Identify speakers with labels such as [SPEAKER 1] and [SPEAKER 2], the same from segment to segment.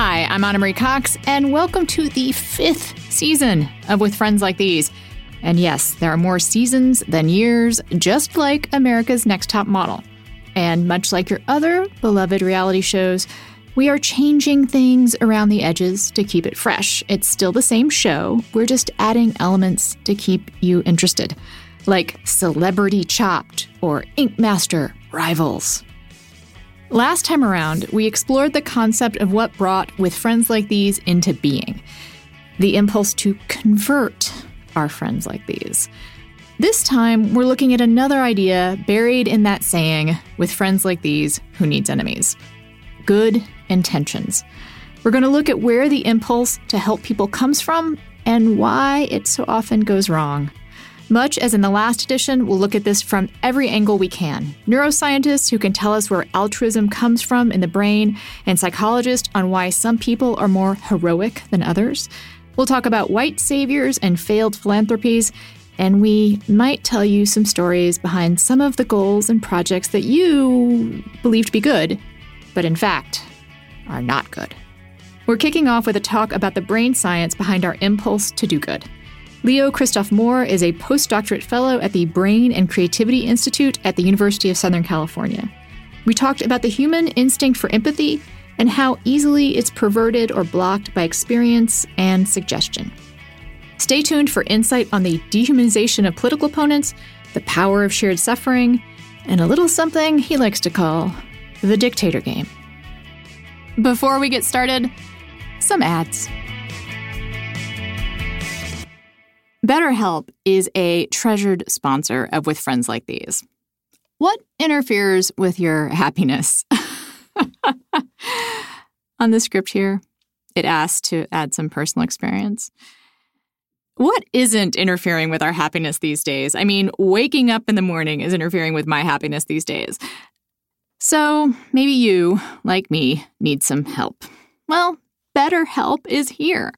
[SPEAKER 1] Hi, I'm Ana Marie Cox, and welcome to the fifth season of With Friends Like These. And yes, there are more seasons than years, just like America's Next Top Model. And much like your other beloved reality shows, we are changing things around the edges to keep it fresh. It's still the same show, we're just adding elements to keep you interested, like Celebrity Chopped or Ink Master Rivals. Last time around, we explored the concept of what brought with friends like these into being the impulse to convert our friends like these. This time, we're looking at another idea buried in that saying with friends like these, who needs enemies? Good intentions. We're going to look at where the impulse to help people comes from and why it so often goes wrong much as in the last edition, we'll look at this from every angle we can. Neuroscientists who can tell us where altruism comes from in the brain, and psychologists on why some people are more heroic than others. We'll talk about white saviors and failed philanthropies, and we might tell you some stories behind some of the goals and projects that you believe to be good, but in fact are not good. We're kicking off with a talk about the brain science behind our impulse to do good. Leo Christov-Moore is a postdoctorate fellow at the Brain and Creativity Institute at the University of Southern California. We talked about the human instinct for empathy and how easily it's perverted or blocked by experience and suggestion. Stay tuned for insight on the dehumanization of political opponents, the power of shared suffering, and a little something he likes to call the dictator game. Before we get started, some ads. BetterHelp is a treasured sponsor of With Friends Like These. What interferes with your happiness? On the script here, it asks to add some personal experience. What isn't interfering with our happiness these days? I mean, waking up in the morning is interfering with my happiness these days. So maybe you, like me, need some help. Well, BetterHelp is here.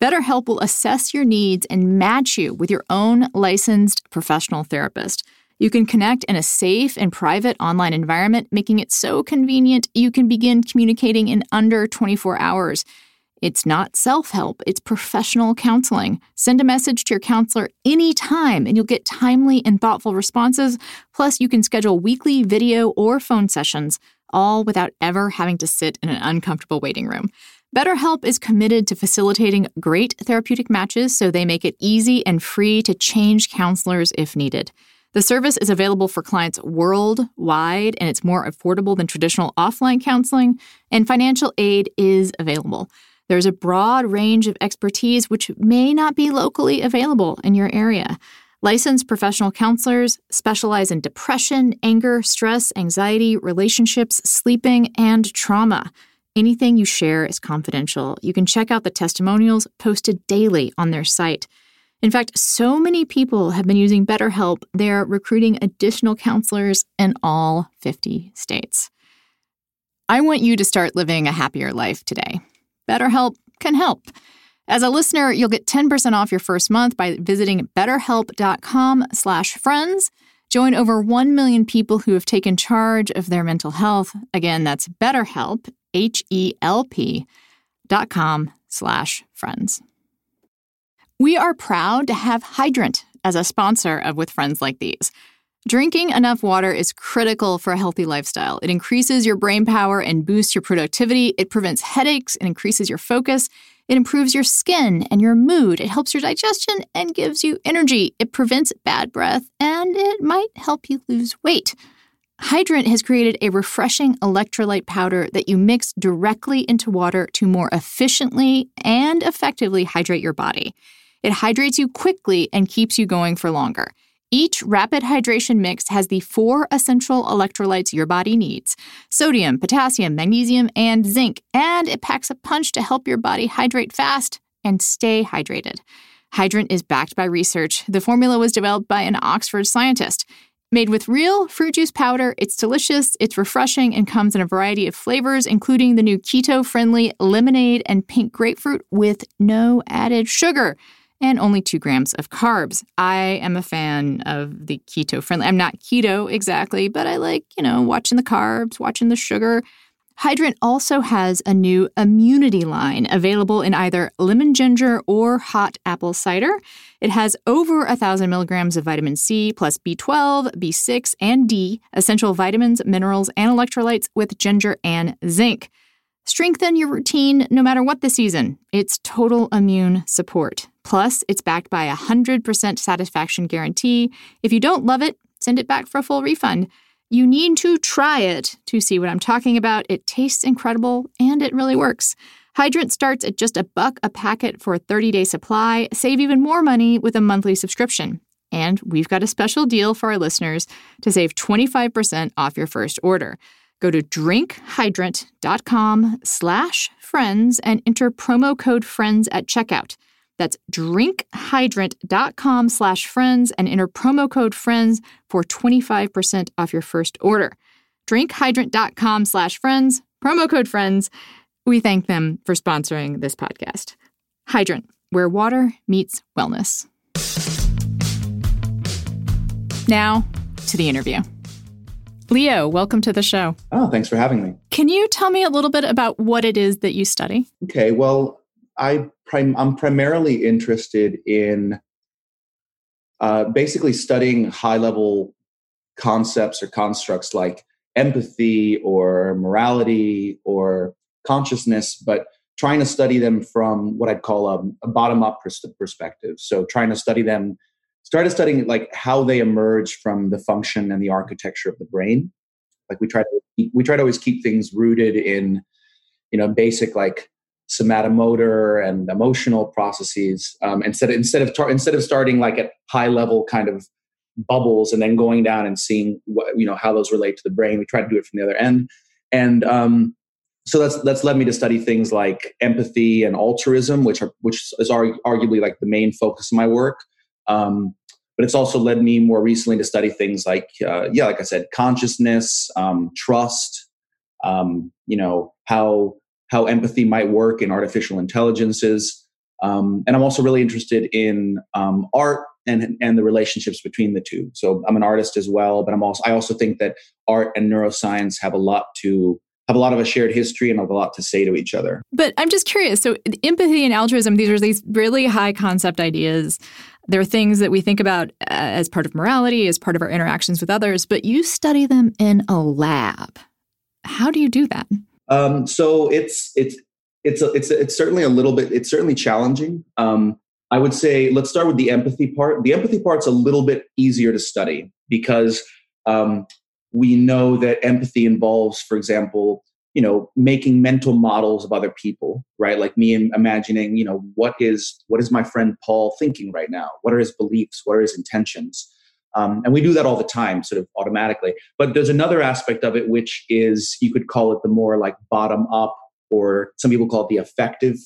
[SPEAKER 1] BetterHelp will assess your needs and match you with your own licensed professional therapist. You can connect in a safe and private online environment, making it so convenient you can begin communicating in under 24 hours. It's not self help, it's professional counseling. Send a message to your counselor anytime and you'll get timely and thoughtful responses. Plus, you can schedule weekly video or phone sessions, all without ever having to sit in an uncomfortable waiting room. BetterHelp is committed to facilitating great therapeutic matches so they make it easy and free to change counselors if needed. The service is available for clients worldwide and it's more affordable than traditional offline counseling, and financial aid is available. There's a broad range of expertise which may not be locally available in your area. Licensed professional counselors specialize in depression, anger, stress, anxiety, relationships, sleeping, and trauma. Anything you share is confidential. You can check out the testimonials posted daily on their site. In fact, so many people have been using BetterHelp, they're recruiting additional counselors in all 50 states. I want you to start living a happier life today. BetterHelp can help. As a listener, you'll get 10% off your first month by visiting betterhelp.com/friends. Join over 1 million people who have taken charge of their mental health. Again, that's betterhelp H E L P dot com slash friends. We are proud to have Hydrant as a sponsor of With Friends Like These. Drinking enough water is critical for a healthy lifestyle. It increases your brain power and boosts your productivity. It prevents headaches and increases your focus. It improves your skin and your mood. It helps your digestion and gives you energy. It prevents bad breath and it might help you lose weight. Hydrant has created a refreshing electrolyte powder that you mix directly into water to more efficiently and effectively hydrate your body. It hydrates you quickly and keeps you going for longer. Each rapid hydration mix has the four essential electrolytes your body needs sodium, potassium, magnesium, and zinc, and it packs a punch to help your body hydrate fast and stay hydrated. Hydrant is backed by research. The formula was developed by an Oxford scientist. Made with real fruit juice powder, it's delicious, it's refreshing, and comes in a variety of flavors, including the new keto friendly lemonade and pink grapefruit with no added sugar and only two grams of carbs. I am a fan of the keto friendly. I'm not keto exactly, but I like, you know, watching the carbs, watching the sugar. Hydrant also has a new immunity line available in either lemon ginger or hot apple cider. It has over 1,000 milligrams of vitamin C plus B12, B6, and D, essential vitamins, minerals, and electrolytes with ginger and zinc. Strengthen your routine no matter what the season. It's total immune support. Plus, it's backed by a 100% satisfaction guarantee. If you don't love it, send it back for a full refund. You need to try it to see what I'm talking about. It tastes incredible and it really works. Hydrant starts at just a buck a packet for a 30 day supply. Save even more money with a monthly subscription. And we've got a special deal for our listeners to save 25% off your first order. Go to drinkhydrant.com slash friends and enter promo code friends at checkout. That's drinkhydrant.com slash friends and enter promo code friends for 25% off your first order. Drinkhydrant.com slash friends, promo code friends. We thank them for sponsoring this podcast. Hydrant, where water meets wellness. Now to the interview. Leo, welcome to the show.
[SPEAKER 2] Oh, thanks for having me.
[SPEAKER 1] Can you tell me a little bit about what it is that you study?
[SPEAKER 2] Okay, well, I prim- I'm primarily interested in uh, basically studying high level concepts or constructs like empathy or morality or consciousness, but trying to study them from what I'd call a, a bottom up pers- perspective. So trying to study them, started studying like how they emerge from the function and the architecture of the brain. Like we try to we try to always keep things rooted in, you know, basic like somatomotor and emotional processes um, instead of, instead of tar- instead of starting like at high level kind of bubbles and then going down and seeing what you know how those relate to the brain we try to do it from the other end and um, so that's that's led me to study things like empathy and altruism which are which is arguably like the main focus of my work um, but it's also led me more recently to study things like uh, yeah like i said consciousness um, trust um, you know how how empathy might work in artificial intelligences. Um, and I'm also really interested in um, art and and the relationships between the two. So I'm an artist as well, but I'm also I also think that art and neuroscience have a lot to have a lot of a shared history and have a lot to say to each other.
[SPEAKER 1] But I'm just curious. So empathy and altruism; these are these really high concept ideas. There are things that we think about uh, as part of morality, as part of our interactions with others. But you study them in a lab. How do you do that? Um,
[SPEAKER 2] so it's it's it's a, it's a, it's certainly a little bit it's certainly challenging. Um, I would say let's start with the empathy part. The empathy part's a little bit easier to study because um, we know that empathy involves, for example, you know, making mental models of other people, right? Like me imagining, you know, what is what is my friend Paul thinking right now? What are his beliefs? What are his intentions? Um, and we do that all the time, sort of automatically. But there's another aspect of it, which is you could call it the more like bottom up, or some people call it the affective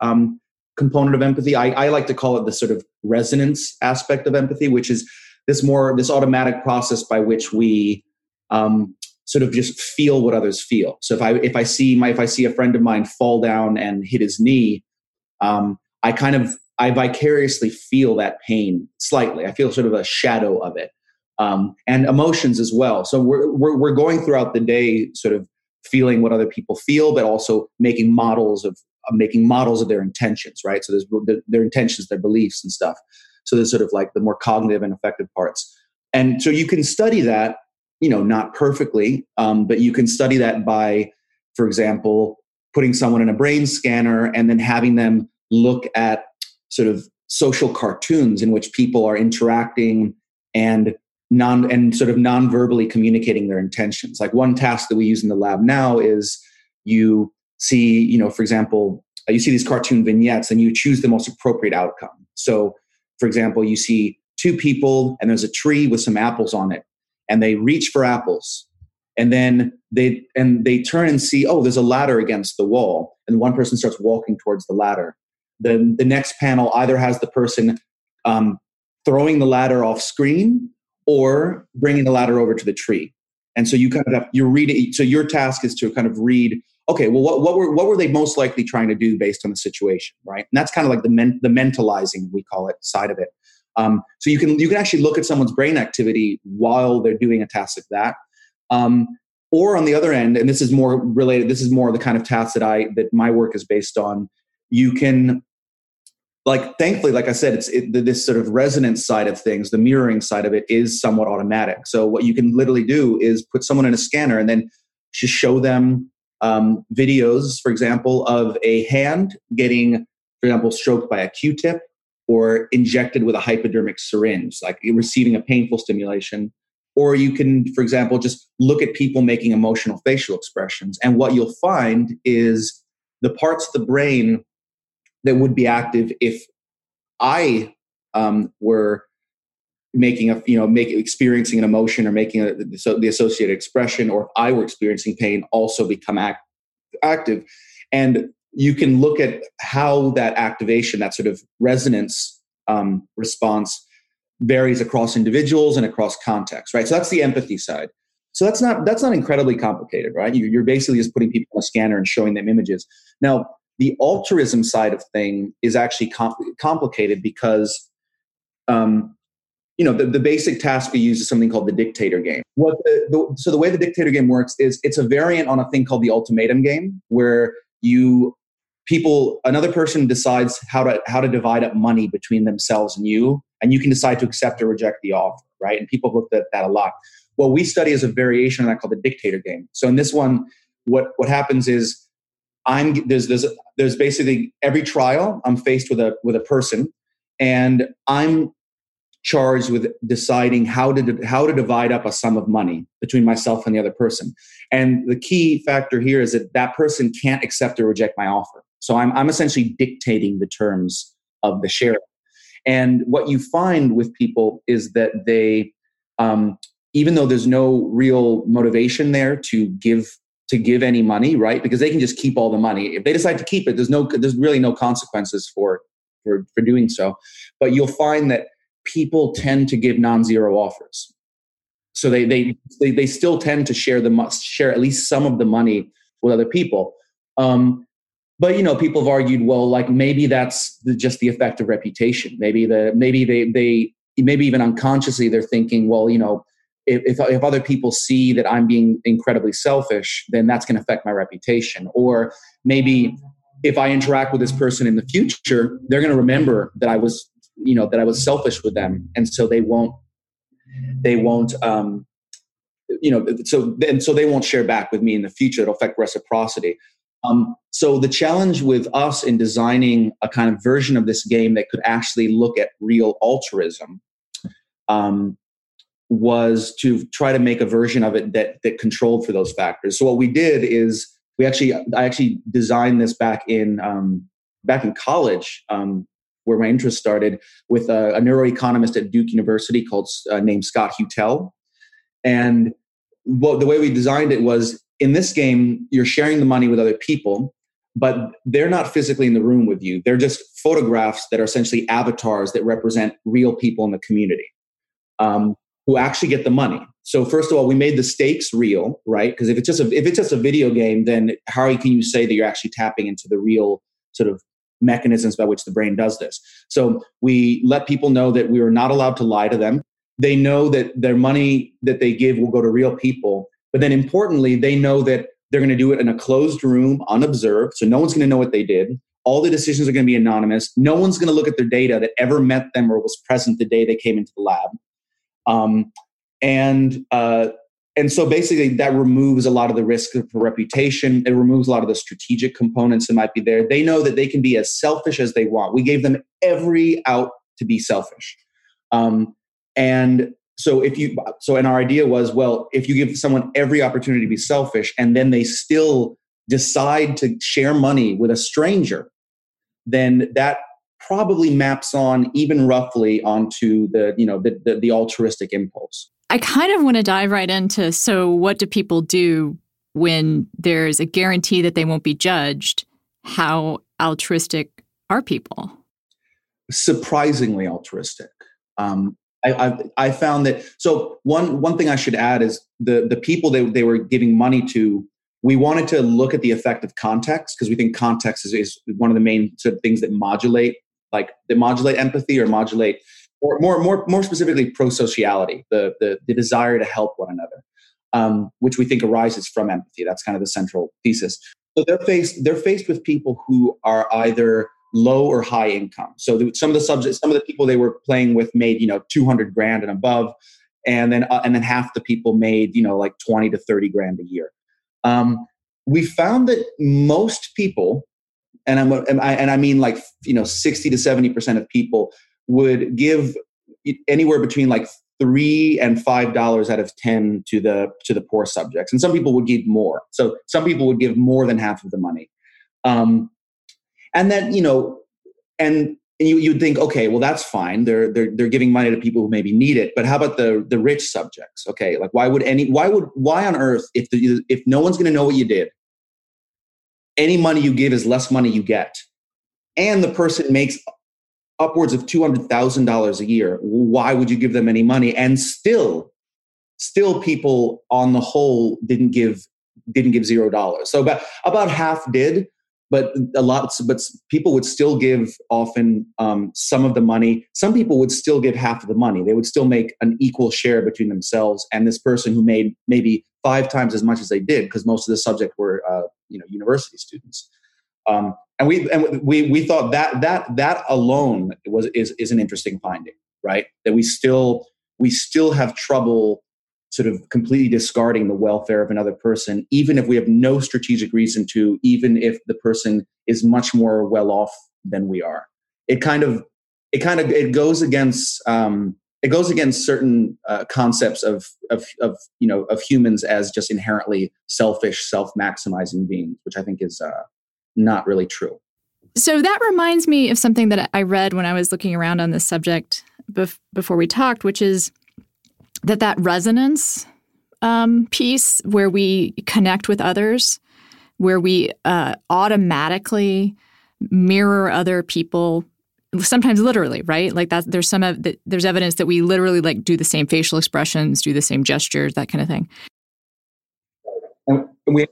[SPEAKER 2] um, component of empathy. I, I like to call it the sort of resonance aspect of empathy, which is this more this automatic process by which we um, sort of just feel what others feel. So if I if I see my if I see a friend of mine fall down and hit his knee, um, I kind of I vicariously feel that pain slightly. I feel sort of a shadow of it, um, and emotions as well. So we're, we're, we're going throughout the day, sort of feeling what other people feel, but also making models of uh, making models of their intentions, right? So there's their, their intentions, their beliefs, and stuff. So there's sort of like the more cognitive and affective parts, and so you can study that, you know, not perfectly, um, but you can study that by, for example, putting someone in a brain scanner and then having them look at sort of social cartoons in which people are interacting and non and sort of non-verbally communicating their intentions like one task that we use in the lab now is you see you know for example uh, you see these cartoon vignettes and you choose the most appropriate outcome so for example you see two people and there's a tree with some apples on it and they reach for apples and then they and they turn and see oh there's a ladder against the wall and one person starts walking towards the ladder the, the next panel either has the person um, throwing the ladder off screen or bringing the ladder over to the tree. And so you kind of have, you read it. So your task is to kind of read, okay, well, what, what were, what were they most likely trying to do based on the situation, right? And that's kind of like the, men, the mentalizing, we call it, side of it. Um, so you can, you can actually look at someone's brain activity while they're doing a task like that. Um, or on the other end, and this is more related, this is more the kind of task that I, that my work is based on, you can like thankfully like i said it's it, this sort of resonance side of things the mirroring side of it is somewhat automatic so what you can literally do is put someone in a scanner and then just show them um, videos for example of a hand getting for example stroked by a q-tip or injected with a hypodermic syringe like receiving a painful stimulation or you can for example just look at people making emotional facial expressions and what you'll find is the parts of the brain that would be active if I um, were making a you know make experiencing an emotion or making a, so the associated expression or if I were experiencing pain also become act, active and you can look at how that activation that sort of resonance um, response varies across individuals and across contexts right so that's the empathy side so that's not that's not incredibly complicated right you, you're basically just putting people on a scanner and showing them images now the altruism side of thing is actually com- complicated because, um, you know, the, the, basic task we use is something called the dictator game. What the, the, so the way the dictator game works is it's a variant on a thing called the ultimatum game, where you people another person decides how to how to divide up money between themselves and you, and you can decide to accept or reject the offer, right? And people looked at that a lot what we study is a variation on that called the dictator game. So in this one, what what happens is I'm there's there's there's basically every trial I'm faced with a with a person, and I'm charged with deciding how to how to divide up a sum of money between myself and the other person. And the key factor here is that that person can't accept or reject my offer. So I'm I'm essentially dictating the terms of the share. And what you find with people is that they, um, even though there's no real motivation there to give to give any money, right? Because they can just keep all the money. If they decide to keep it, there's no there's really no consequences for for for doing so. But you'll find that people tend to give non-zero offers. So they they they, they still tend to share the share at least some of the money with other people. Um, but you know, people have argued, well, like maybe that's the, just the effect of reputation. Maybe the maybe they they maybe even unconsciously they're thinking, well, you know, if, if, other people see that I'm being incredibly selfish, then that's going to affect my reputation. Or maybe if I interact with this person in the future, they're going to remember that I was, you know, that I was selfish with them, and so they won't, they won't, um, you know, so and so they won't share back with me in the future. It'll affect reciprocity. Um, so the challenge with us in designing a kind of version of this game that could actually look at real altruism um, was to try to make a version of it that that controlled for those factors. So what we did is we actually I actually designed this back in um, back in college um, where my interest started with a, a neuroeconomist at Duke University called uh, named Scott Huettel, and what the way we designed it was in this game you're sharing the money with other people but they're not physically in the room with you they're just photographs that are essentially avatars that represent real people in the community um, who actually get the money. So first of all, we made the stakes real, right? Because if it's just a if it's just a video game, then how can you say that you're actually tapping into the real sort of mechanisms by which the brain does this? So we let people know that we were not allowed to lie to them. They know that their money that they give will go to real people, but then importantly, they know that they're going to do it in a closed room, unobserved, so no one's going to know what they did. All the decisions are going to be anonymous. No one's going to look at their data that ever met them or was present the day they came into the lab. Um, and uh, and so basically that removes a lot of the risk for reputation it removes a lot of the strategic components that might be there they know that they can be as selfish as they want we gave them every out to be selfish um, and so if you so and our idea was well if you give someone every opportunity to be selfish and then they still decide to share money with a stranger then that probably maps on even roughly onto the you know the, the, the altruistic impulse
[SPEAKER 1] i kind of want to dive right into so what do people do when there's a guarantee that they won't be judged how altruistic are people
[SPEAKER 2] surprisingly altruistic um, I, I, I found that so one one thing i should add is the the people that they were giving money to we wanted to look at the effect of context because we think context is, is, one of the main sort of things that modulate like they modulate empathy or modulate or more more more specifically prosociality, the the, the desire to help one another, um, which we think arises from empathy. That's kind of the central thesis. So they're faced they're faced with people who are either low or high income. So the, some of the subjects, some of the people they were playing with made you know two hundred grand and above, and then uh, and then half the people made you know like twenty to thirty grand a year. Um, we found that most people and I'm and I, and I mean like you know 60 to 70 percent of people would give anywhere between like three and five dollars out of ten to the to the poor subjects, and some people would give more. So some people would give more than half of the money, um, and then you know, and you you'd think, okay, well that's fine. They're they're they're giving money to people who maybe need it, but how about the the rich subjects? Okay, like why would any why would why on earth if the if no one's going to know what you did any money you give is less money you get. And the person makes upwards of $200,000 a year. Why would you give them any money? And still, still people on the whole didn't give didn't give zero dollars. So about about half did, but a lot but people would still give often um, some of the money some people would still give half of the money they would still make an equal share between themselves and this person who made maybe five times as much as they did because most of the subject were uh, you know university students. Um, and we and we we thought that that that alone was is is an interesting finding, right? That we still we still have trouble sort of completely discarding the welfare of another person, even if we have no strategic reason to, even if the person is much more well off than we are. It kind of it kind of it goes against um, it goes against certain uh, concepts of, of, of, you know, of humans as just inherently selfish, self-maximizing beings, which I think is uh, not really true.
[SPEAKER 1] So that reminds me of something that I read when I was looking around on this subject bef- before we talked, which is that that resonance um, piece where we connect with others, where we uh, automatically mirror other people sometimes literally, right? Like that there's some ev- there's evidence that we literally like do the same facial expressions, do the same gestures, that kind of thing.
[SPEAKER 2] And we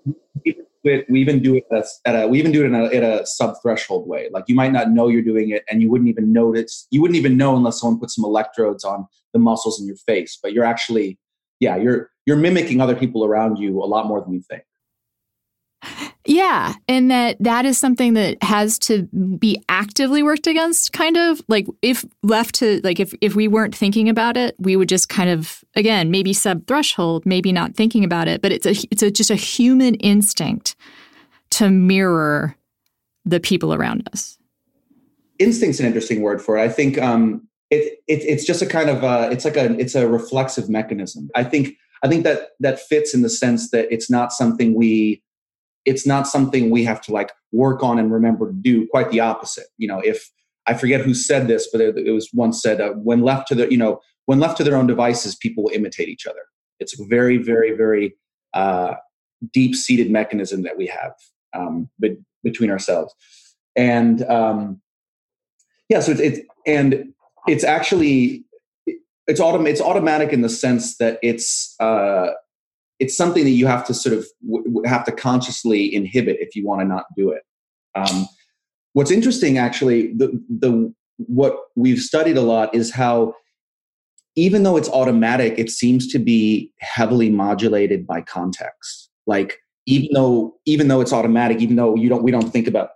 [SPEAKER 2] we even do it at a, we even do it in a, in a sub-threshold way. Like you might not know you're doing it, and you wouldn't even notice. You wouldn't even know unless someone put some electrodes on the muscles in your face. But you're actually, yeah, you're you're mimicking other people around you a lot more than you think.
[SPEAKER 1] Yeah. And that that is something that has to be actively worked against, kind of like if left to like if, if we weren't thinking about it, we would just kind of again, maybe sub threshold, maybe not thinking about it, but it's a it's a, just a human instinct to mirror the people around us.
[SPEAKER 2] Instinct's an interesting word for it. I think um it, it it's just a kind of uh it's like a it's a reflexive mechanism. I think I think that that fits in the sense that it's not something we it's not something we have to like work on and remember to do quite the opposite you know if i forget who said this but it, it was once said uh, when left to the you know when left to their own devices people will imitate each other it's a very very very uh, deep seated mechanism that we have um, be- between ourselves and um, yeah so it's, and it's actually it's autom- it's automatic in the sense that it's uh, it's something that you have to sort of w- have to consciously inhibit if you want to not do it. Um, what's interesting, actually, the the what we've studied a lot is how even though it's automatic, it seems to be heavily modulated by context. Like even though even though it's automatic, even though you don't we don't think about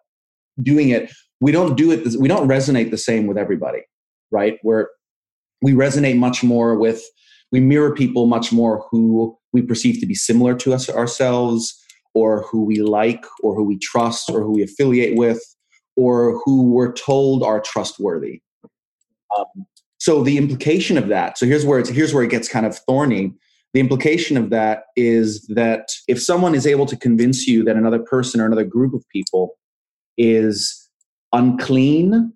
[SPEAKER 2] doing it, we don't do it. We don't resonate the same with everybody, right? Where we resonate much more with we mirror people much more who we perceive to be similar to us ourselves or who we like or who we trust or who we affiliate with or who we're told are trustworthy um, so the implication of that so here's where it's here's where it gets kind of thorny the implication of that is that if someone is able to convince you that another person or another group of people is unclean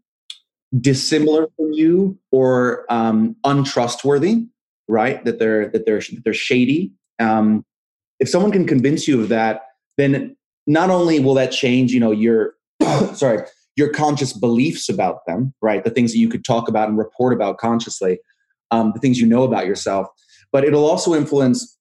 [SPEAKER 2] dissimilar from you or um, untrustworthy right? That they're that they're that they're shady. Um, if someone can convince you of that, then not only will that change, you know, your sorry, your conscious beliefs about them, right? The things that you could talk about and report about consciously, um, the things you know about yourself, but it'll also influence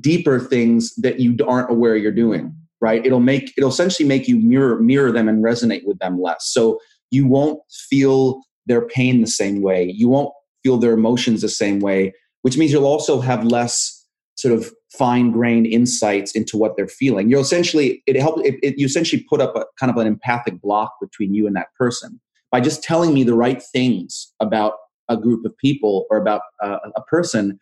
[SPEAKER 2] deeper things that you aren't aware you're doing, right? It'll make it'll essentially make you mirror mirror them and resonate with them less. So you won't feel their pain the same way. You won't feel their emotions the same way which means you'll also have less sort of fine-grained insights into what they're feeling. You're essentially it helps it, it, you essentially put up a kind of an empathic block between you and that person by just telling me the right things about a group of people or about uh, a person.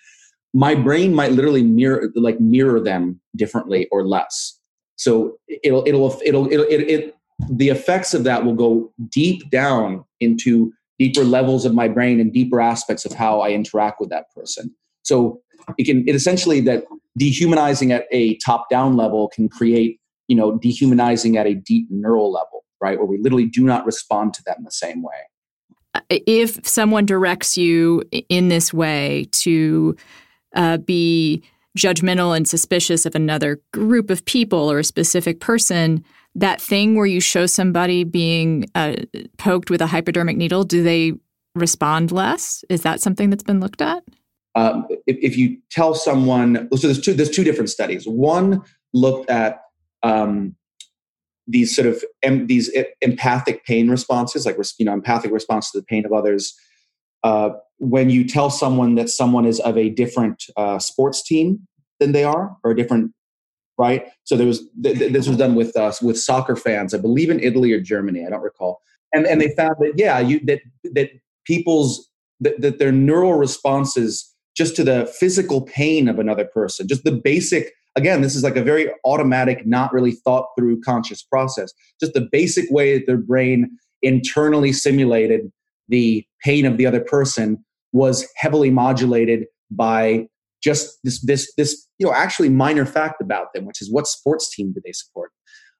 [SPEAKER 2] My brain might literally mirror like mirror them differently or less. So it'll it'll it'll, it'll it, it the effects of that will go deep down into deeper levels of my brain and deeper aspects of how I interact with that person. So it can it essentially that dehumanizing at a top down level can create you know dehumanizing at a deep neural level right where we literally do not respond to them the same way
[SPEAKER 1] if someone directs you in this way to uh, be judgmental and suspicious of another group of people or a specific person that thing where you show somebody being uh, poked with a hypodermic needle, do they respond less? Is that something that's been looked at? Um,
[SPEAKER 2] if, if, you tell someone, so there's two, there's two different studies. One looked at um, these sort of em, these empathic pain responses, like you know empathic response to the pain of others. Uh, when you tell someone that someone is of a different uh, sports team than they are, or a different right? So there was th- th- this was done with us with soccer fans, I believe in Italy or Germany, I don't recall. And and they found that yeah, you that that people's that, that their neural responses just to the physical pain of another person, just the basic again, this is like a very automatic, not really thought through conscious process. Just the basic way that their brain internally simulated the pain of the other person was heavily modulated by just this this this you know actually minor fact about them, which is what sports team do they support?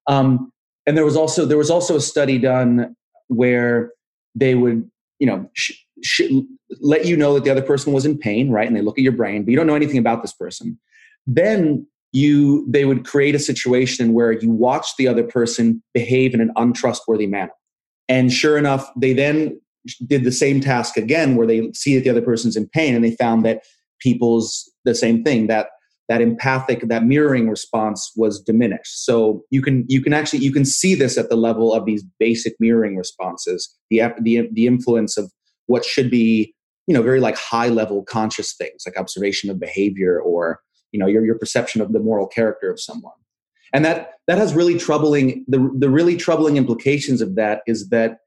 [SPEAKER 2] Um, and there was also there was also a study done where they would you know sh- sh- let you know that the other person was in pain, right? And they look at your brain, but you don't know anything about this person. Then you they would create a situation where you watch the other person behave in an untrustworthy manner. And sure enough, they then did the same task again where they see that the other person's in pain and they found that people's the same thing that that empathic that mirroring response was diminished so you can you can actually you can see this at the level of these basic mirroring responses the the, the influence of what should be you know very like high level conscious things like observation of behavior or you know your, your perception of the moral character of someone and that that has really troubling the, the really troubling implications of that is that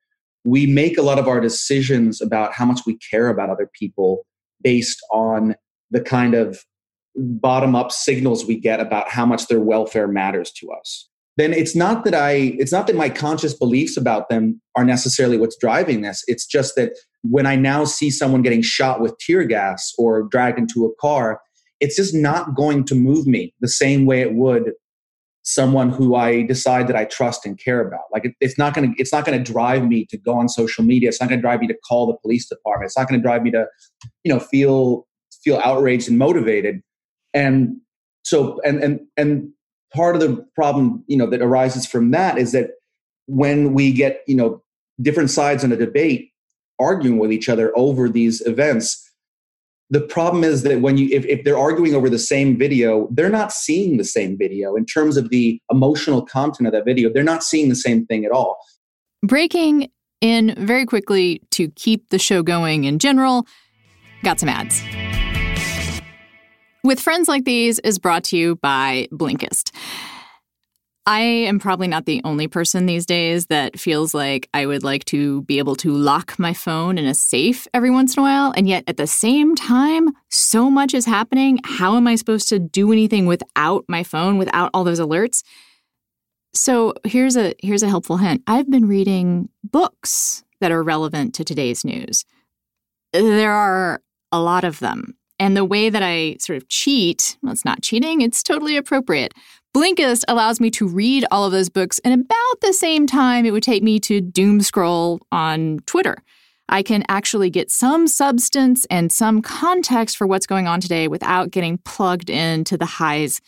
[SPEAKER 2] we make a lot of our decisions about how much we care about other people based on the kind of bottom up signals we get about how much their welfare matters to us then it's not that i it's not that my conscious beliefs about them are necessarily what's driving this it's just that when i now see someone getting shot with tear gas or dragged into a car it's just not going to move me the same way it would someone who i decide that i trust and care about like it, it's not going to it's not going to drive me to go on social media it's not going to drive me to call the police department it's not going to drive me to you know feel feel outraged and motivated. And so, and and and part of the problem, you know, that arises from that is that when we get, you know, different sides in a debate arguing with each other over these events, the problem is that when you if, if they're arguing over the same video they're not seeing the same video in terms of the emotional content of that video they're not seeing the same thing at all
[SPEAKER 1] breaking in very quickly to keep the show going in general got some ads with Friends Like These is brought to you by Blinkist. I am probably not the only person these days that feels like I would like to be able to lock my phone in a safe every once in a while. And yet at the same time, so much is happening. How am I supposed to do anything without my phone, without all those alerts? So here's a here's a helpful hint. I've been reading books that are relevant to today's news. There are a lot of them. And the way that I sort of cheat, well, it's not cheating, it's totally appropriate. Blinkist allows me to read all of those books in about the same time it would take me to doom scroll on Twitter. I can actually get some substance and some context for what's going on today without getting plugged into the highs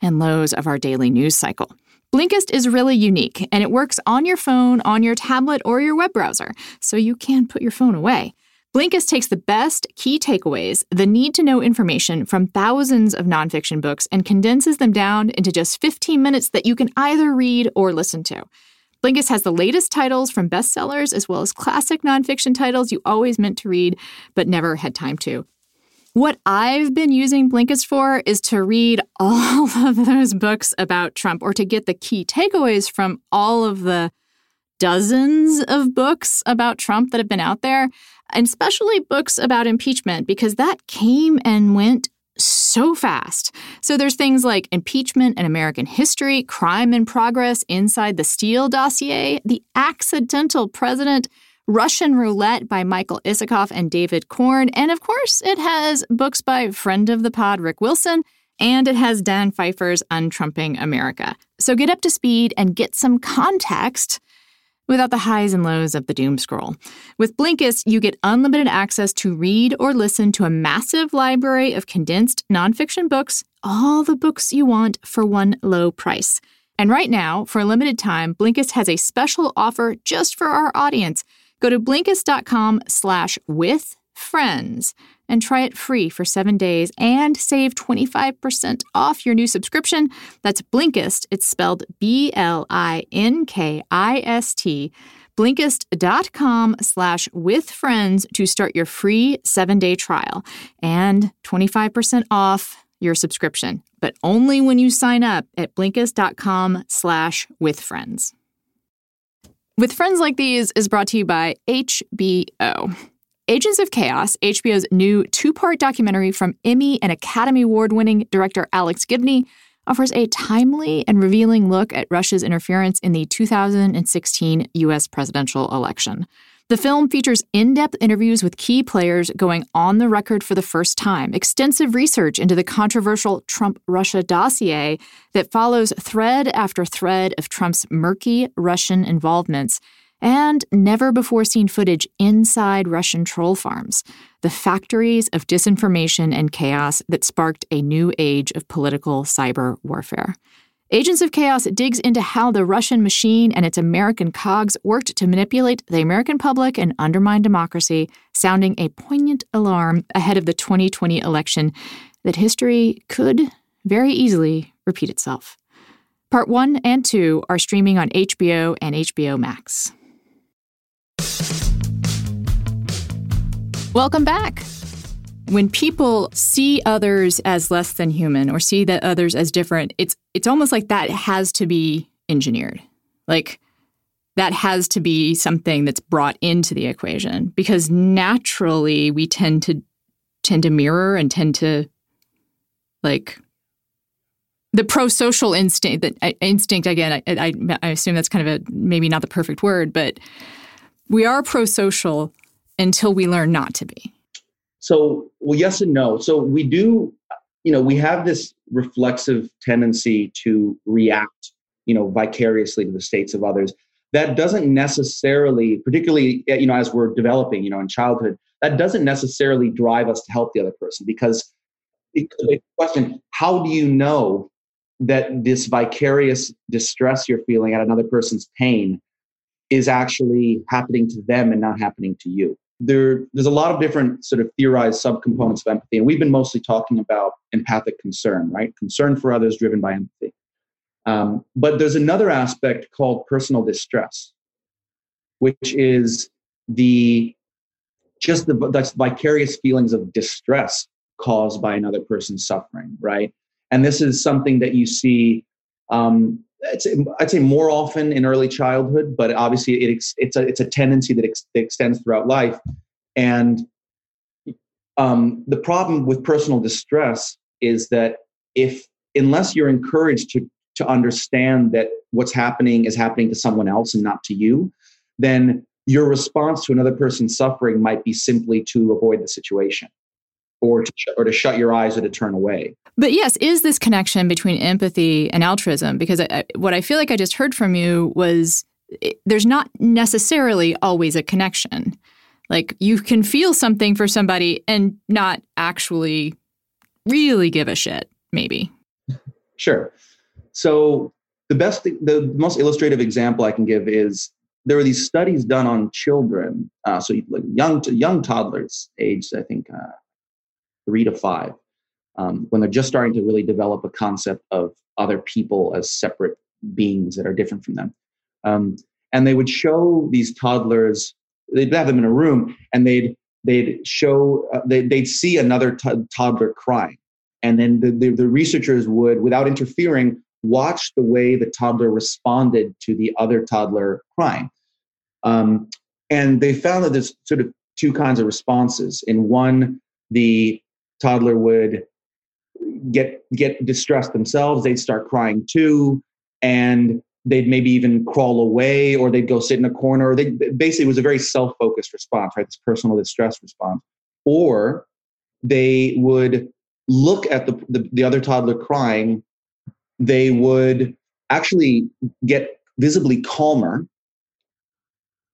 [SPEAKER 1] and lows of our daily news cycle. Blinkist is really unique and it works on your phone, on your tablet, or your web browser, so you can put your phone away. Blinkist takes the best key takeaways, the need to know information from thousands of nonfiction books, and condenses them down into just 15 minutes that you can either read or listen to. Blinkist has the latest titles from bestsellers as well as classic nonfiction titles you always meant to read but never had time to. What I've been using Blinkist for is to read all of those books about Trump or to get the key takeaways from all of the dozens of books about Trump that have been out there, and especially books about impeachment, because that came and went so fast. So there's things like impeachment and American history, crime in progress inside the Steele dossier, the accidental president. Russian Roulette by Michael Isikoff and David Corn. And of course, it has books by friend of the pod, Rick Wilson, and it has Dan Pfeiffer's Untrumping America. So get up to speed and get some context without the highs and lows of the doom scroll. With Blinkist, you get unlimited access to read or listen to a massive library of condensed nonfiction books, all the books you want for one low price. And right now, for a limited time, Blinkist has a special offer just for our audience. Go to blinkist.com slash with friends and try it free for seven days and save 25% off your new subscription. That's Blinkist. It's spelled B L I N K I S T. Blinkist.com slash with friends to start your free seven day trial and 25% off your subscription, but only when you sign up at Blinkist.com slash with friends. With Friends Like These is brought to you by HBO. Agents of Chaos, HBO's new two part documentary from Emmy and Academy Award winning director Alex Gibney, offers a timely and revealing look at Russia's interference in the 2016 U.S. presidential election. The film features in depth interviews with key players going on the record for the first time, extensive research into the controversial Trump Russia dossier that follows thread after thread of Trump's murky Russian involvements and never before seen footage inside Russian troll farms, the factories of disinformation and chaos that sparked a new age of political cyber warfare. Agents of Chaos digs into how the Russian machine and its American cogs worked to manipulate the American public and undermine democracy, sounding a poignant alarm ahead of the 2020 election that history could very easily repeat itself. Part 1 and 2 are streaming on HBO and HBO Max. Welcome back. When people see others as less than human or see that others as different, it's it's almost like that has to be engineered. Like that has to be something that's brought into the equation because naturally we tend to tend to mirror and tend to like the pro-social instinct that uh, instinct again I, I, I assume that's kind of a maybe not the perfect word but we are pro-social until we learn not to be?
[SPEAKER 2] So, well, yes and no. So, we do, you know, we have this reflexive tendency to react, you know, vicariously to the states of others. That doesn't necessarily, particularly, eh, you know, as we're developing, you know, in childhood, that doesn't necessarily drive us to help the other person because the question how do you know that this vicarious distress you're feeling at another person's pain is actually happening to them and not happening to you there, there's a lot of different sort of theorized subcomponents of empathy, and we've been mostly talking about empathic concern, right? Concern for others driven by empathy. Um, but there's another aspect called personal distress, which is the just the, that's vicarious feelings of distress caused by another person's suffering, right? And this is something that you see um, I'd say more often in early childhood, but obviously it, it's a it's a tendency that ex, extends throughout life. And um, the problem with personal distress is that if unless you're encouraged to to understand that what's happening is happening to someone else and not to you, then your response to another person's suffering might be simply to avoid the situation or to, sh- or to shut your eyes or to turn away.
[SPEAKER 1] But yes, is this connection between empathy and altruism? Because I, I, what I feel like I just heard from you was it, there's not necessarily always a connection. Like you can feel something for somebody and not actually really give a shit, maybe.
[SPEAKER 2] Sure. So the best, th- the most illustrative example I can give is there were these studies done on children, uh, so like young young toddlers, aged I think uh, three to five, um, when they're just starting to really develop a concept of other people as separate beings that are different from them. Um, and they would show these toddlers, they'd have them in a room and they'd, they'd show, uh, they'd, they'd see another t- toddler crying. And then the, the, the researchers would, without interfering, watch the way the toddler responded to the other toddler crying. Um, and they found that there's sort of two kinds of responses. In one, the toddler would get get distressed themselves they'd start crying too and they'd maybe even crawl away or they'd go sit in a corner they basically it was a very self-focused response right this personal distress response or they would look at the, the, the other toddler crying they would actually get visibly calmer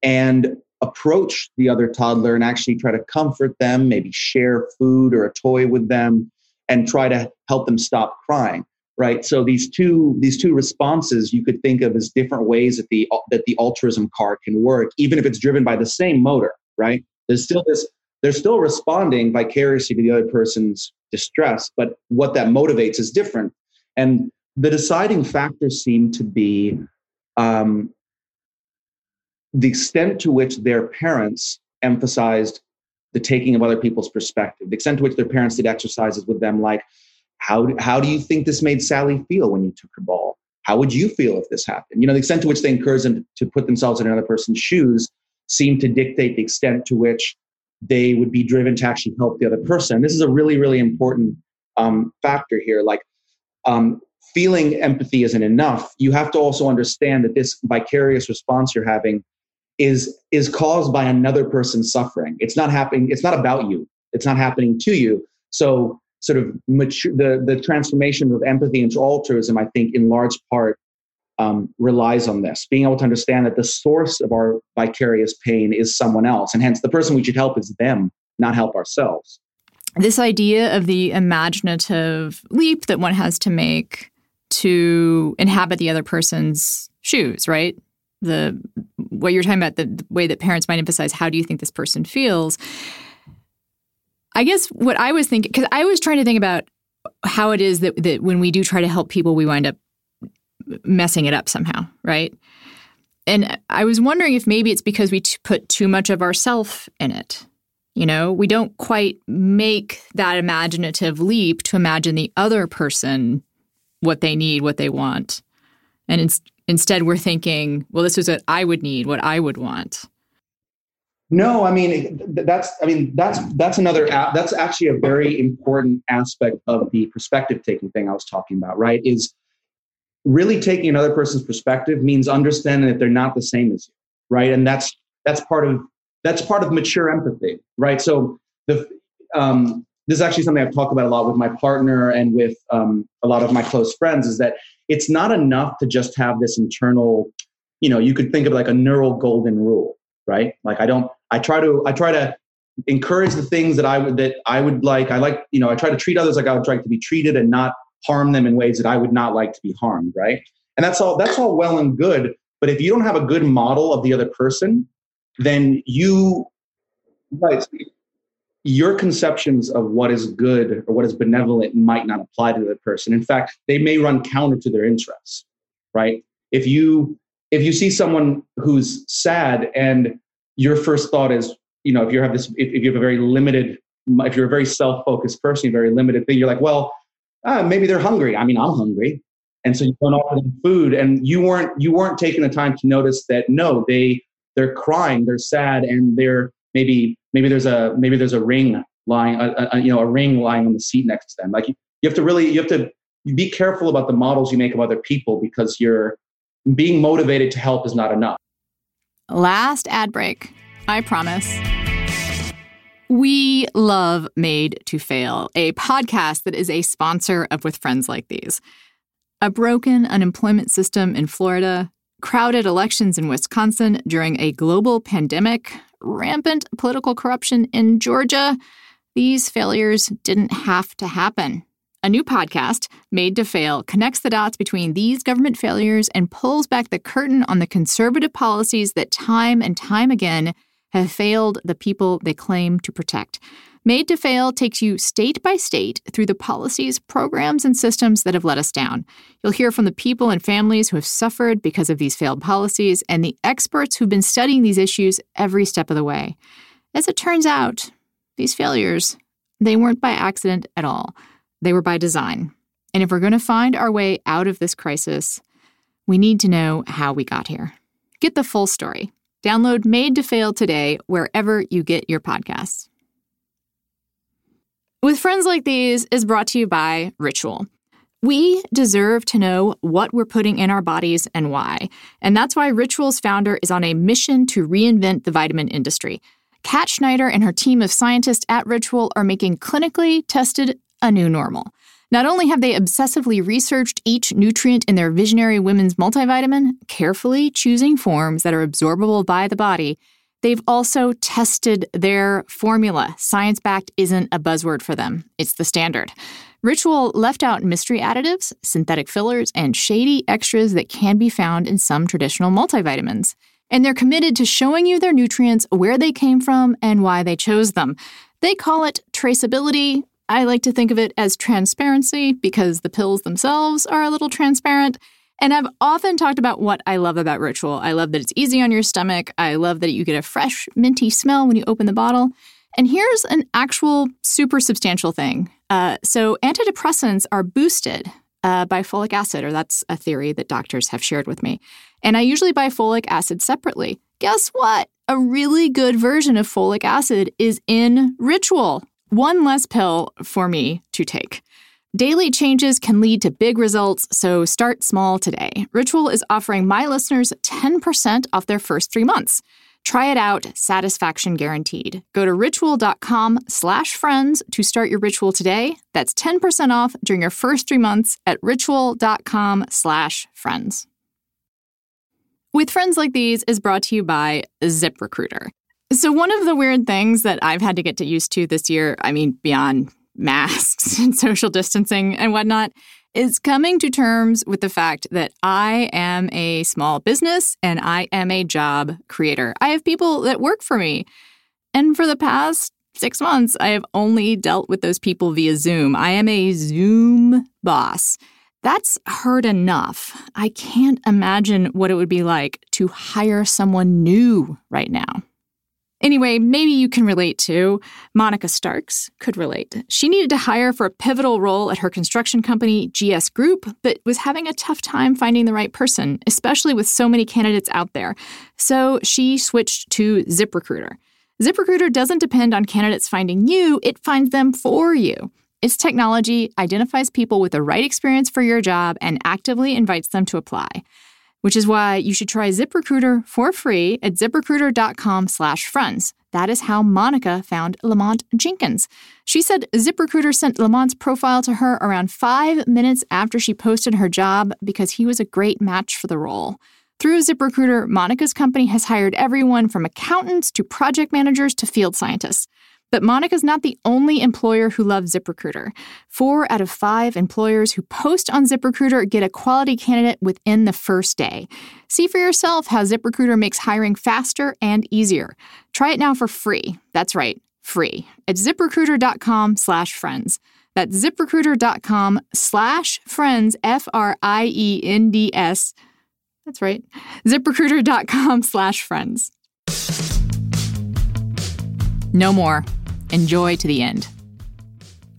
[SPEAKER 2] and approach the other toddler and actually try to comfort them, maybe share food or a toy with them, and try to help them stop crying. Right. So these two these two responses you could think of as different ways that the that the altruism car can work, even if it's driven by the same motor. Right. There's still this. They're still responding vicariously to the other person's distress, but what that motivates is different. And the deciding factors seem to be um, the extent to which their parents emphasized the taking of other people's perspective, the extent to which their parents did exercises with them like, how, do, how do you think this made Sally feel when you took her ball? How would you feel if this happened? You know, the extent to which they encourage them to put themselves in another person's shoes seemed to dictate the extent to which they would be driven to actually help the other person. This is a really, really important um, factor here. Like, um, feeling empathy isn't enough. You have to also understand that this vicarious response you're having is is caused by another person's suffering. It's not happening. It's not about you. It's not happening to you. So sort of mature, the the transformation of empathy into altruism, I think, in large part um, relies on this. Being able to understand that the source of our vicarious pain is someone else, and hence the person we should help is them, not help ourselves.
[SPEAKER 1] This idea of the imaginative leap that one has to make to inhabit the other person's shoes, right? the what you're talking about the, the way that parents might emphasize how do you think this person feels i guess what i was thinking because i was trying to think about how it is that, that when we do try to help people we wind up messing it up somehow right and i was wondering if maybe it's because we t- put too much of ourself in it you know we don't quite make that imaginative leap to imagine the other person what they need what they want and it's Instead, we're thinking, well, this is what I would need, what I would want.
[SPEAKER 2] No, I mean that's I mean that's that's another that's actually a very important aspect of the perspective taking thing I was talking about, right? Is really taking another person's perspective means understanding that they're not the same as you, right? And that's that's part of that's part of mature empathy, right? So the um, this is actually something I've talked about a lot with my partner and with um, a lot of my close friends is that it's not enough to just have this internal you know you could think of like a neural golden rule right like i don't i try to i try to encourage the things that i would that i would like i like you know i try to treat others like i would like to be treated and not harm them in ways that i would not like to be harmed right and that's all that's all well and good but if you don't have a good model of the other person then you right your conceptions of what is good or what is benevolent might not apply to that person. In fact, they may run counter to their interests, right? If you if you see someone who's sad and your first thought is, you know, if you have this, if, if you have a very limited, if you're a very self-focused person, very limited thing, you're like, well, ah, maybe they're hungry. I mean, I'm hungry, and so you don't offer them food, and you weren't you weren't taking the time to notice that no, they they're crying, they're sad, and they're maybe maybe there's a maybe there's a ring lying, a, a, you know, a ring lying on the seat next to them. Like you, you have to really you have to be careful about the models you make of other people because you're being motivated to help is not enough.
[SPEAKER 1] Last ad break. I promise. We love Made to Fail, a podcast that is a sponsor of With Friends Like These. A broken unemployment system in Florida, crowded elections in Wisconsin during a global pandemic, rampant political corruption in Georgia, these failures didn't have to happen. A new podcast, Made to Fail, connects the dots between these government failures and pulls back the curtain on the conservative policies that time and time again have failed the people they claim to protect. Made to Fail takes you state by state through the policies, programs, and systems that have let us down. You'll hear from the people and families who have suffered because of these failed policies and the experts who've been studying these issues every step of the way. As it turns out, these failures, they weren't by accident at all. They were by design. And if we're going to find our way out of this crisis, we need to know how we got here. Get the full story. Download Made to Fail today wherever you get your podcasts. With Friends Like These is brought to you by Ritual. We deserve to know what we're putting in our bodies and why. And that's why Ritual's founder is on a mission to reinvent the vitamin industry. Kat Schneider and her team of scientists at Ritual are making clinically tested a new normal. Not only have they obsessively researched each nutrient in their visionary women's multivitamin, carefully choosing forms that are absorbable by the body, They've also tested their formula. Science backed isn't a buzzword for them, it's the standard. Ritual left out mystery additives, synthetic fillers, and shady extras that can be found in some traditional multivitamins. And they're committed to showing you their nutrients, where they came from, and why they chose them. They call it traceability. I like to think of it as transparency because the pills themselves are a little transparent. And I've often talked about what I love about Ritual. I love that it's easy on your stomach. I love that you get a fresh, minty smell when you open the bottle. And here's an actual super substantial thing. Uh, so, antidepressants are boosted uh, by folic acid, or that's a theory that doctors have shared with me. And I usually buy folic acid separately. Guess what? A really good version of folic acid is in Ritual. One less pill for me to take. Daily changes can lead to big results, so start small today. Ritual is offering my listeners 10% off their first three months. Try it out, satisfaction guaranteed. Go to ritual.com slash friends to start your ritual today. That's 10% off during your first three months at ritual.com slash friends. With Friends Like These is brought to you by ZipRecruiter. So, one of the weird things that I've had to get to used to this year, I mean, beyond masks and social distancing and whatnot is coming to terms with the fact that I am a small business and I am a job creator. I have people that work for me. And for the past six months, I have only dealt with those people via Zoom. I am a Zoom boss. That's hard enough. I can't imagine what it would be like to hire someone new right now. Anyway, maybe you can relate to. Monica Starks could relate. She needed to hire for a pivotal role at her construction company, GS Group, but was having a tough time finding the right person, especially with so many candidates out there. So she switched to ZipRecruiter. ZipRecruiter doesn't depend on candidates finding you, it finds them for you. Its technology identifies people with the right experience for your job and actively invites them to apply which is why you should try ZipRecruiter for free at ziprecruiter.com slash friends. That is how Monica found Lamont Jenkins. She said ZipRecruiter sent Lamont's profile to her around five minutes after she posted her job because he was a great match for the role. Through ZipRecruiter, Monica's company has hired everyone from accountants to project managers to field scientists. But Monica's not the only employer who loves ZipRecruiter. Four out of five employers who post on ZipRecruiter get a quality candidate within the first day. See for yourself how ZipRecruiter makes hiring faster and easier. Try it now for free. That's right, free. At ziprecruiter.com slash friends. That's ziprecruiter.com slash friends, F R I E N D S. That's right, ziprecruiter.com slash friends. No more. Enjoy to the end.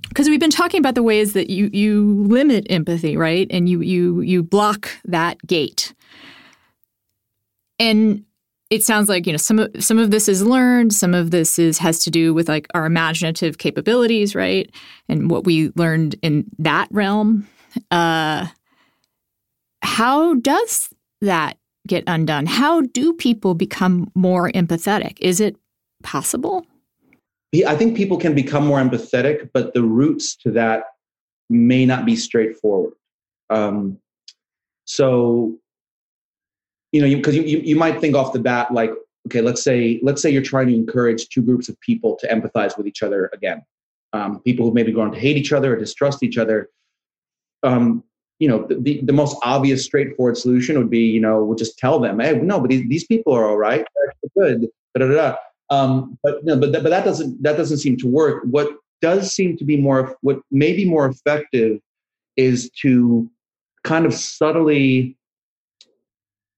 [SPEAKER 1] Because we've been talking about the ways that you, you limit empathy, right? And you, you, you block that gate. And it sounds like you know some of some of this is learned some of this is has to do with like our imaginative capabilities right and what we learned in that realm uh how does that get undone how do people become more empathetic is it possible
[SPEAKER 2] I think people can become more empathetic, but the roots to that may not be straightforward. Um, so, you know, because you, you, you might think off the bat, like, okay, let's say let's say you're trying to encourage two groups of people to empathize with each other again. Um, people who maybe grown to hate each other or distrust each other. Um, you know, the, the, the, most obvious, straightforward solution would be, you know, we'll just tell them, hey, no, but these, these people are all right. They're good. Da, da, da. Um, but no, but, th- but that doesn't that doesn't seem to work. What does seem to be more what may be more effective is to kind of subtly,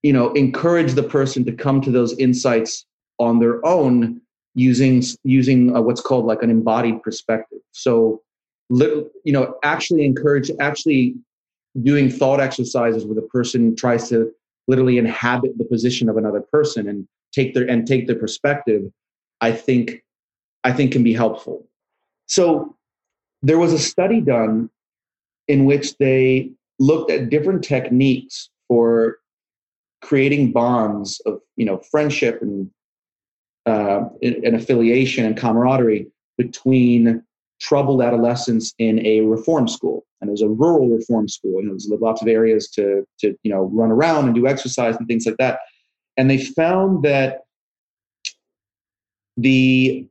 [SPEAKER 2] you know, encourage the person to come to those insights on their own using using uh, what's called like an embodied perspective. So, you know, actually encourage actually doing thought exercises where the person tries to literally inhabit the position of another person and take their and take their perspective I think I think can be helpful. So there was a study done in which they looked at different techniques for creating bonds of you know friendship and uh, affiliation and camaraderie between troubled adolescents in a reform school and it was a rural reform school and there was lots of areas to to you know run around and do exercise and things like that and they found that the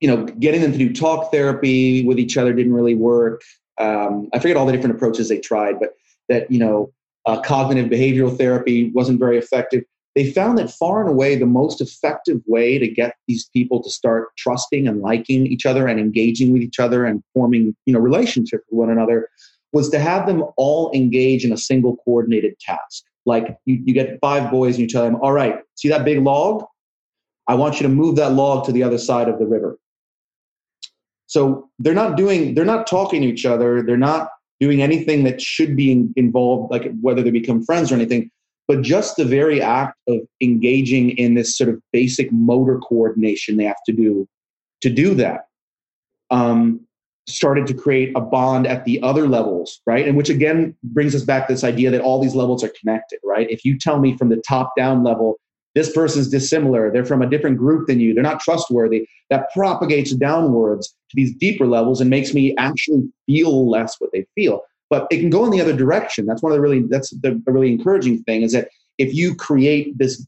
[SPEAKER 2] you know getting them to do talk therapy with each other didn't really work um, i forget all the different approaches they tried but that you know uh, cognitive behavioral therapy wasn't very effective they found that far and away the most effective way to get these people to start trusting and liking each other and engaging with each other and forming you know relationship with one another was to have them all engage in a single coordinated task like you, you get five boys and you tell them all right see that big log I want you to move that log to the other side of the river. So they're not doing, they're not talking to each other. They're not doing anything that should be involved, like whether they become friends or anything. But just the very act of engaging in this sort of basic motor coordination they have to do to do that um, started to create a bond at the other levels, right? And which again brings us back this idea that all these levels are connected, right? If you tell me from the top down level, this person's dissimilar, they're from a different group than you, they're not trustworthy, that propagates downwards to these deeper levels and makes me actually feel less what they feel. But it can go in the other direction. That's one of the really that's the really encouraging thing is that if you create this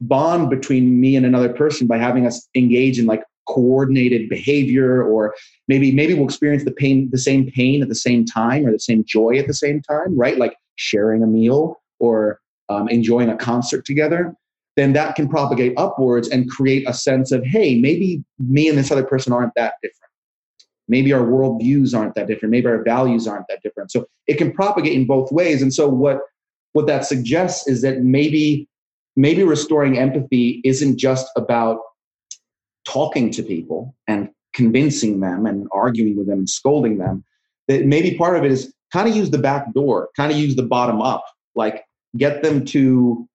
[SPEAKER 2] bond between me and another person by having us engage in like coordinated behavior or maybe maybe we'll experience the pain the same pain at the same time or the same joy at the same time right like sharing a meal or um, enjoying a concert together then that can propagate upwards and create a sense of, hey, maybe me and this other person aren't that different. Maybe our worldviews aren't that different. Maybe our values aren't that different. So it can propagate in both ways. And so what what that suggests is that maybe maybe restoring empathy isn't just about talking to people and convincing them and arguing with them and scolding them. That maybe part of it is kind of use the back door, kind of use the bottom up, like get them to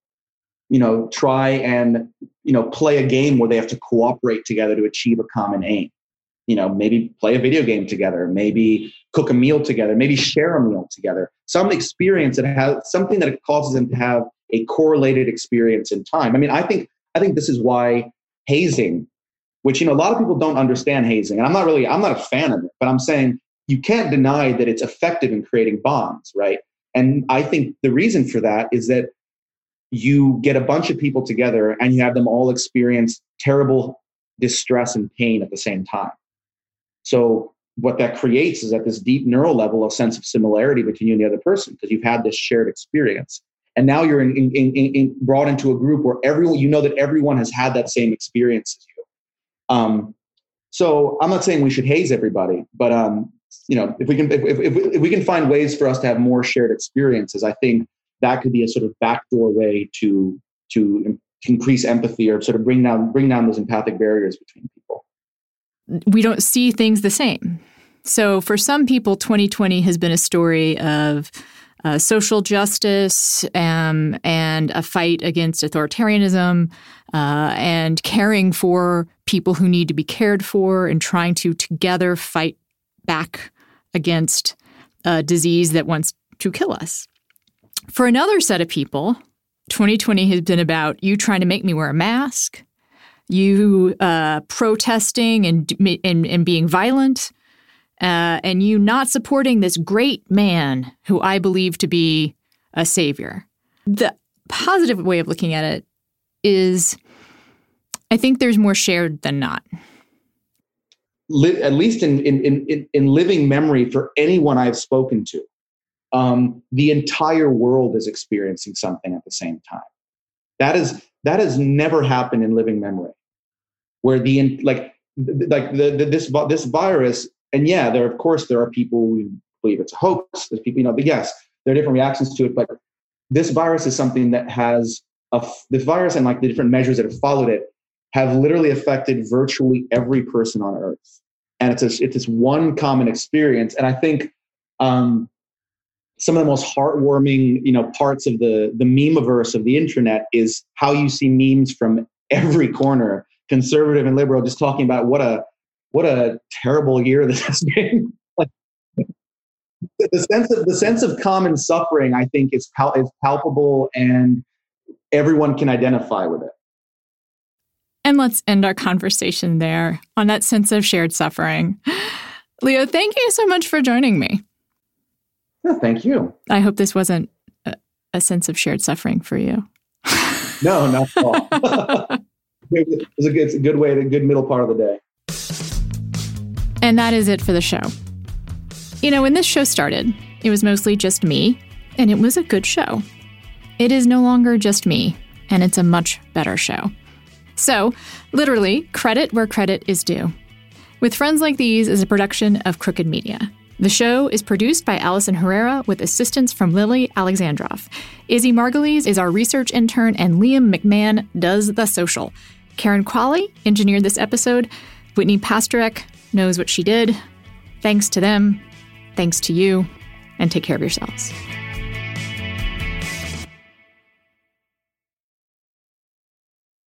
[SPEAKER 2] you know try and you know play a game where they have to cooperate together to achieve a common aim you know maybe play a video game together maybe cook a meal together maybe share a meal together some experience that has something that causes them to have a correlated experience in time i mean i think i think this is why hazing which you know a lot of people don't understand hazing and i'm not really i'm not a fan of it but i'm saying you can't deny that it's effective in creating bonds right and i think the reason for that is that you get a bunch of people together and you have them all experience terrible distress and pain at the same time. So what that creates is at this deep neural level a sense of similarity between you and the other person because you've had this shared experience and now you're in, in, in, brought into a group where everyone you know that everyone has had that same experience as you um, so i'm not saying we should haze everybody but um, you know if we can if, if, if, we can find ways for us to have more shared experiences i think that could be a sort of backdoor way to to increase empathy or sort of bring down bring down those empathic barriers between people.
[SPEAKER 1] We don't see things the same. So for some people, 2020 has been a story of uh, social justice um, and a fight against authoritarianism uh, and caring for people who need to be cared for and trying to together fight back against a disease that wants to kill us. For another set of people, 2020 has been about you trying to make me wear a mask, you uh, protesting and, and, and being violent, uh, and you not supporting this great man who I believe to be a savior. The positive way of looking at it is I think there's more shared than not.
[SPEAKER 2] at least in, in, in, in living memory for anyone I've spoken to, um, the entire world is experiencing something at the same time. That is that has never happened in living memory, where the like like the, the, this this virus. And yeah, there of course there are people who believe it's a hoax. There's people you know, but yes, there are different reactions to it. But this virus is something that has a this virus and like the different measures that have followed it have literally affected virtually every person on earth and it's a, it's this one common experience and i think um, some of the most heartwarming you know parts of the the memeverse of the internet is how you see memes from every corner conservative and liberal just talking about what a what a terrible year this has been the sense of the sense of common suffering i think is, pal- is palpable and everyone can identify with it
[SPEAKER 1] and let's end our conversation there on that sense of shared suffering leo thank you so much for joining me
[SPEAKER 2] thank you. I
[SPEAKER 1] hope this wasn't a, a sense of shared suffering for you.
[SPEAKER 2] no, not at all. it a good, it's a good way, a good middle part of the day.
[SPEAKER 1] And that is it for the show. You know, when this show started, it was mostly just me, and it was a good show. It is no longer just me, and it's a much better show. So, literally, credit where credit is due. With Friends Like These is a production of Crooked Media. The show is produced by Allison Herrera with assistance from Lily Alexandrov. Izzy Margulies is our research intern, and Liam McMahon does the social. Karen Qualley engineered this episode. Whitney Pastorek knows what she did. Thanks to them. Thanks to you. And take care of yourselves.